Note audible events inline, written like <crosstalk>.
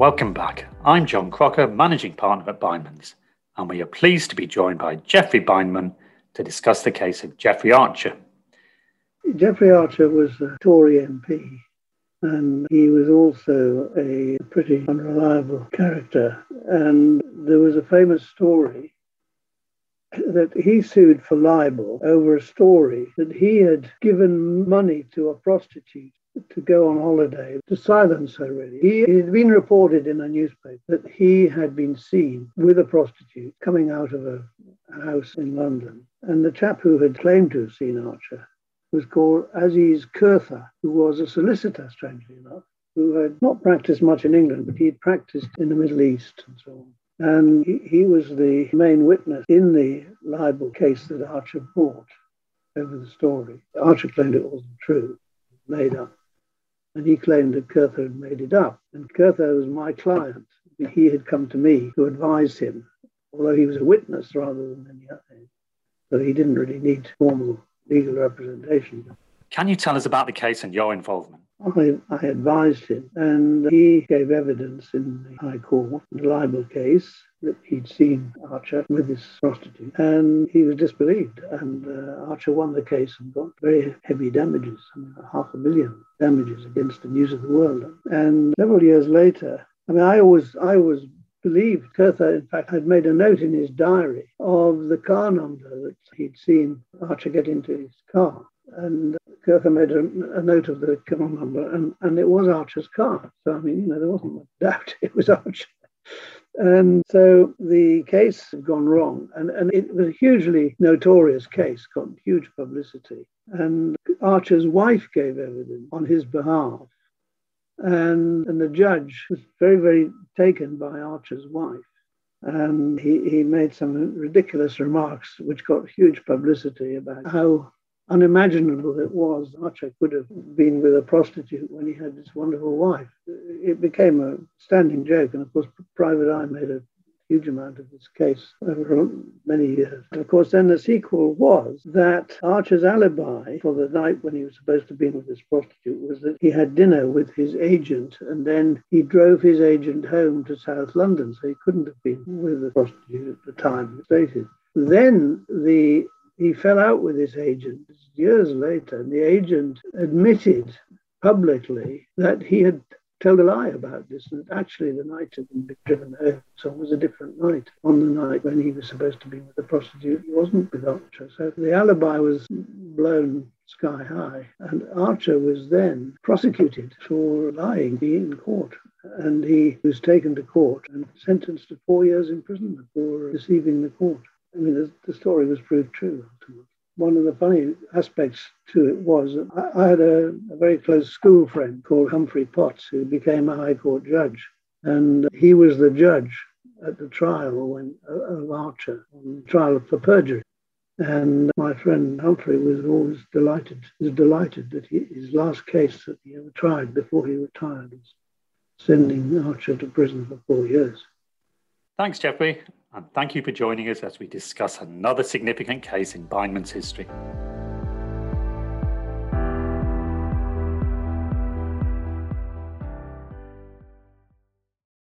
Welcome back. I'm John Crocker, Managing Partner at Bindmans, and we are pleased to be joined by Geoffrey Bindman to discuss the case of Jeffrey Archer. Jeffrey Archer was a Tory MP, and he was also a pretty unreliable character. And there was a famous story that he sued for libel over a story that he had given money to a prostitute to go on holiday to silence her really. He had been reported in a newspaper that he had been seen with a prostitute coming out of a house in london. And the chap who had claimed to have seen archer was called aziz kurtha who was a solicitor strangely enough who had not practiced much in england but he had practiced in the middle east and so on. And he, he was the main witness in the libel case that Archer brought. Over the story. Archer claimed it wasn't true, made up. And he claimed that Kurtha had made it up. And Kurtha was my client. He had come to me to advise him, although he was a witness rather than any other. So he didn't really need formal legal representation. Can you tell us about the case and your involvement? I, I advised him, and he gave evidence in the High Court, in the libel case, that he'd seen Archer with this prostitute, and he was disbelieved. And uh, Archer won the case and got very heavy damages, I mean, half a million damages against the News of the World. And several years later, I mean, I always, I always believed Kurtha, in fact, had made a note in his diary of the car number that he'd seen Archer get into his car. And Kurtha made a, a, note of the car number, and, and it was Archer's car. So, I mean, you know, there wasn't much doubt <laughs> it was Archer. And so the case had gone wrong, and, and it was a hugely notorious case, got huge publicity. And Archer's wife gave evidence on his behalf. And, and the judge was very, very taken by Archer's wife. And he, he made some ridiculous remarks, which got huge publicity about how unimaginable it was Archer could have been with a prostitute when he had this wonderful wife. It became a standing joke, and of course, Private Eye made a huge amount of this case over many years. And of course, then the sequel was that Archer's alibi for the night when he was supposed to be with this prostitute was that he had dinner with his agent and then he drove his agent home to South London, so he couldn't have been with the prostitute at the time stated. Then the he fell out with his agent years later, and the agent admitted publicly that he had told a lie about this, and actually the night had been driven home. So it was a different night. On the night when he was supposed to be with the prostitute, he wasn't with Archer. So the alibi was blown sky high. And Archer was then prosecuted for lying in court. And he was taken to court and sentenced to four years imprisonment for deceiving the court. I mean, the, the story was proved true. One of the funny aspects to it was I, I had a, a, very close school friend called Humphrey Potts who became a High Court judge. And he was the judge at the trial when, uh, of Archer, on trial for perjury. And my friend Humphrey was always delighted, was delighted that he, his last case that he ever tried before he retired was sending Archer to prison for four years. Thanks, Geoffrey and thank you for joining us as we discuss another significant case in Bindman's history.